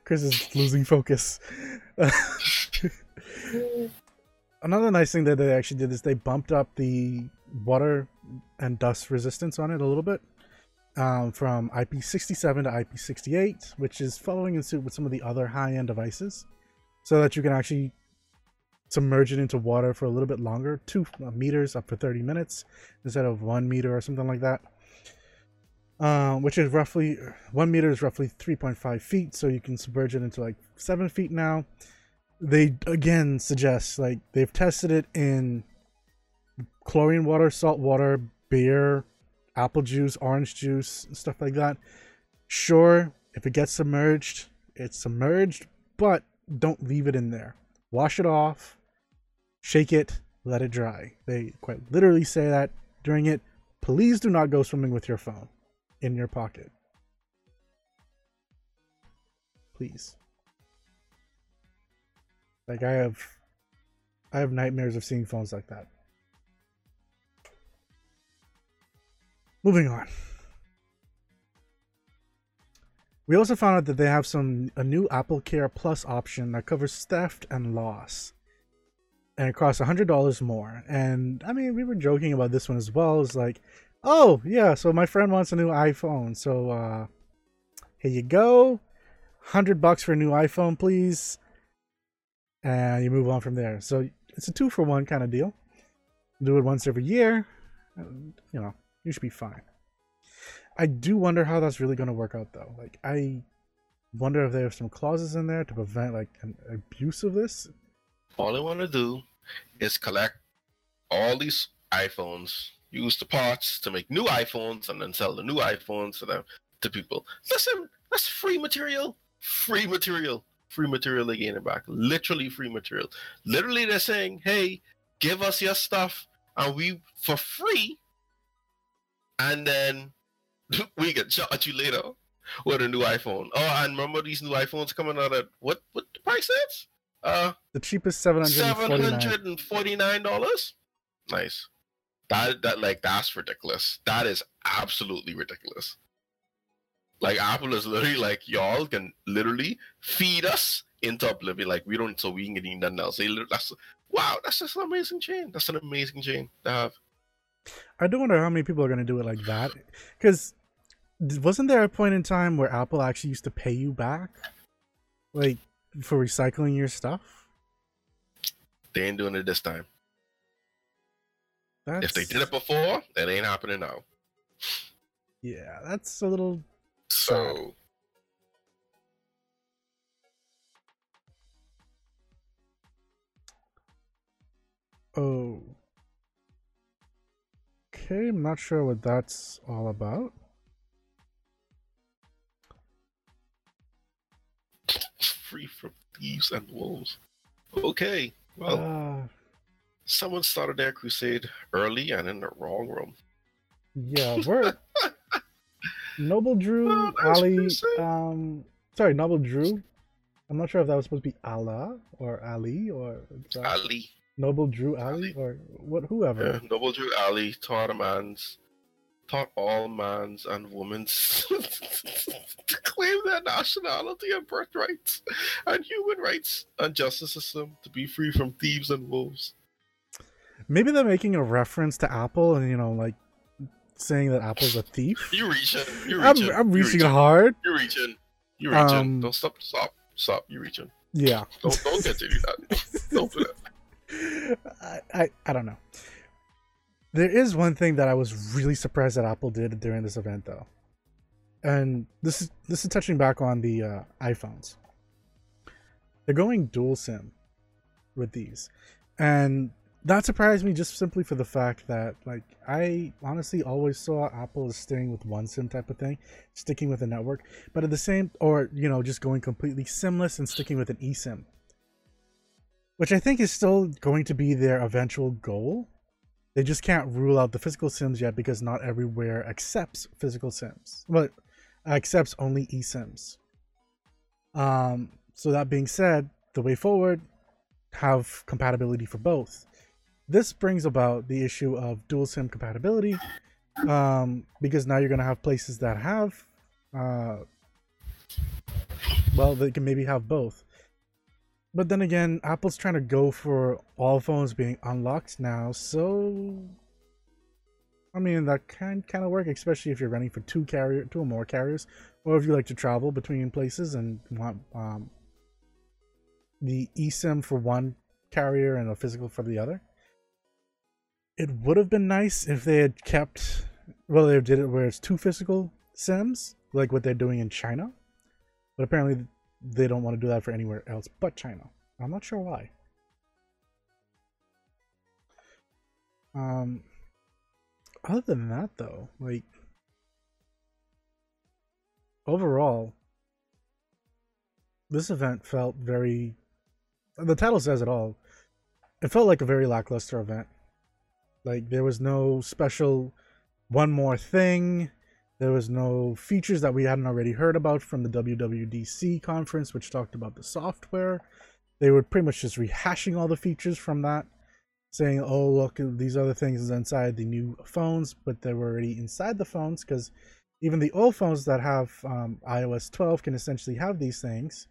Chris is losing focus. Another nice thing that they actually did is they bumped up the water and dust resistance on it a little bit um, from IP67 to IP68, which is following in suit with some of the other high-end devices, so that you can actually submerge it into water for a little bit longer, two uh, meters up for 30 minutes instead of one meter or something like that. Um, which is roughly one meter is roughly 3.5 feet, so you can submerge it into like seven feet now they again suggest like they've tested it in chlorine water, salt water, beer, apple juice, orange juice, stuff like that. Sure, if it gets submerged, it's submerged, but don't leave it in there. Wash it off, shake it, let it dry. They quite literally say that during it. Please do not go swimming with your phone in your pocket. Please. Like I have I have nightmares of seeing phones like that. Moving on. We also found out that they have some a new Apple Care Plus option that covers theft and loss. And it costs $100 more. And I mean, we were joking about this one as well. It's like, "Oh, yeah, so my friend wants a new iPhone. So uh here you go. 100 bucks for a new iPhone, please." and you move on from there. So it's a two for one kind of deal. Do it once every year, you know, you should be fine. I do wonder how that's really going to work out, though. Like, I wonder if there are some clauses in there to prevent like an abuse of this. All I want to do is collect all these iPhones, use the parts to make new iPhones, and then sell the new iPhones to them to people. Listen, that's free material. Free material. Free material they gain it back. Literally free material. Literally they're saying, hey, give us your stuff and we for free and then we can charge you later with a new iPhone. Oh, and remember these new iPhones coming out at what what the price is? Uh The cheapest seven hundred seven forty nine. hundred and forty nine dollars. Nice. That that like that's ridiculous. That is absolutely ridiculous. Like Apple is literally like y'all can literally feed us into oblivion. Like we don't so we can get nothing else. They That's wow. That's just an amazing chain. That's an amazing chain to have. I do wonder how many people are going to do it like that. Because wasn't there a point in time where Apple actually used to pay you back, like for recycling your stuff? They ain't doing it this time. That's, If they did it before, it ain't happening now. yeah, that's a little. So Oh. Okay, I'm not sure what that's all about. Thieves and wolves. Okay. Well, Uh, someone started their crusade early and in the wrong room. yeah, we're Noble Drew, Oh, Ali. Um, sorry, Noble Drew. I'm not sure if that was supposed to be Allah or Ali or Ali. Noble Drew Ali Ali. or what? Whoever. Yeah, Noble Drew Ali a taught all man's and women's to claim their nationality and birthrights and human rights and justice system to be free from thieves and wolves. Maybe they're making a reference to Apple and you know, like saying that Apple's a thief. You reaching. You I'm, reaching. I'm you reaching hard. You're reaching. You're reaching. Um, Don't stop. Stop. Stop. You're reaching. Yeah. Don't don't continue that. Don't do that. I, I I don't know. There is one thing that I was really surprised that Apple did during this event, though, and this is this is touching back on the uh, iPhones. they're going dual SIM with these, and that surprised me just simply for the fact that like I honestly always saw Apple as staying with one SIM type of thing, sticking with a network, but at the same or you know just going completely SIMless and sticking with an eSIM, which I think is still going to be their eventual goal. They just can't rule out the physical SIMs yet because not everywhere accepts physical SIMs, but accepts only eSIMs. Um, so that being said, the way forward have compatibility for both this brings about the issue of dual SIM compatibility um, because now you're going to have places that have, uh, well, they can maybe have both. But then again, Apple's trying to go for all phones being unlocked now, so I mean that can kind of work, especially if you're running for two carrier, two or more carriers, or if you like to travel between places and want um, the eSIM for one carrier and a physical for the other. It would have been nice if they had kept well they did it where it's two physical sims like what they're doing in china. But apparently they don't want to do that for anywhere else but china. I'm not sure why. Um other than that though like overall this event felt very the title says it all. It felt like a very lackluster event. Like there was no special one more thing. There was no features that we hadn't already heard about from the WWDC conference, which talked about the software. They were pretty much just rehashing all the features from that, saying, "Oh, look, these other things is inside the new phones," but they were already inside the phones because even the old phones that have um, iOS 12 can essentially have these things.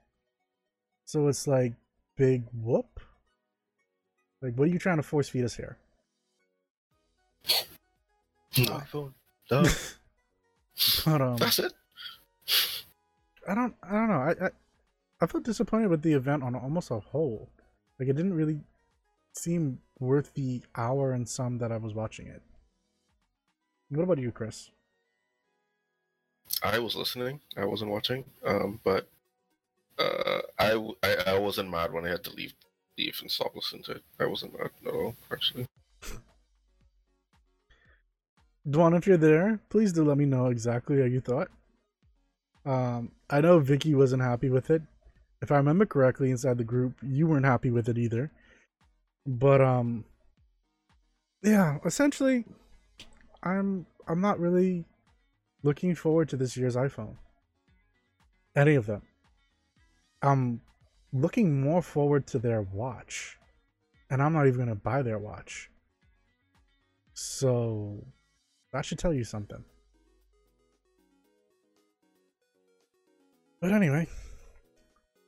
So it's like, big whoop. Like, what are you trying to force feed us here? iPhone. but um, That's it. I don't. I don't know. I, I I felt disappointed with the event on almost a whole. Like it didn't really seem worth the hour and some that I was watching it. What about you, Chris? I was listening. I wasn't watching. Um, but uh, I, I I wasn't mad when I had to leave leave and stop listening to it. I wasn't mad at all, actually. Dwan, if you're there, please do let me know exactly how you thought. Um, I know Vicky wasn't happy with it. If I remember correctly, inside the group, you weren't happy with it either. But um, yeah, essentially, I'm I'm not really looking forward to this year's iPhone. Any of them. I'm looking more forward to their watch, and I'm not even gonna buy their watch. So that should tell you something. But anyway,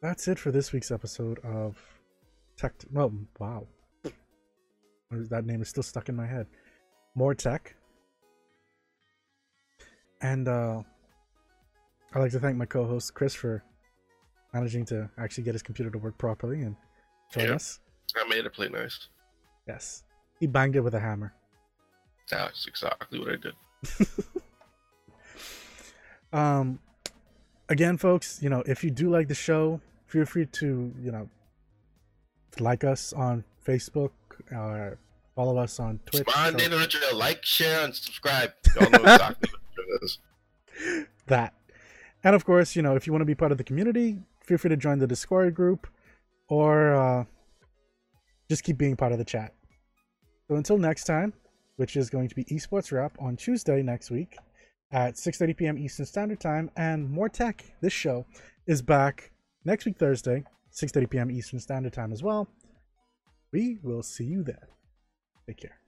that's it for this week's episode of Tech. Well, wow. That name is still stuck in my head. More Tech. And uh, I'd like to thank my co host, Chris, for managing to actually get his computer to work properly and join us. I made it play nice. Yes. He banged it with a hammer. That's exactly what I did. um, again, folks, you know, if you do like the show, feel free to, you know, like us on Facebook, or uh, follow us on Twitch. Spawn so... like, share, and subscribe. Y'all know exactly what it is. That. And of course, you know, if you want to be part of the community, feel free to join the Discord group or uh, just keep being part of the chat. So until next time, which is going to be Esports Wrap on Tuesday next week at 6:30 p.m. Eastern Standard Time, and More Tech. This show is back next week Thursday, 6:30 p.m. Eastern Standard Time as well. We will see you then. Take care.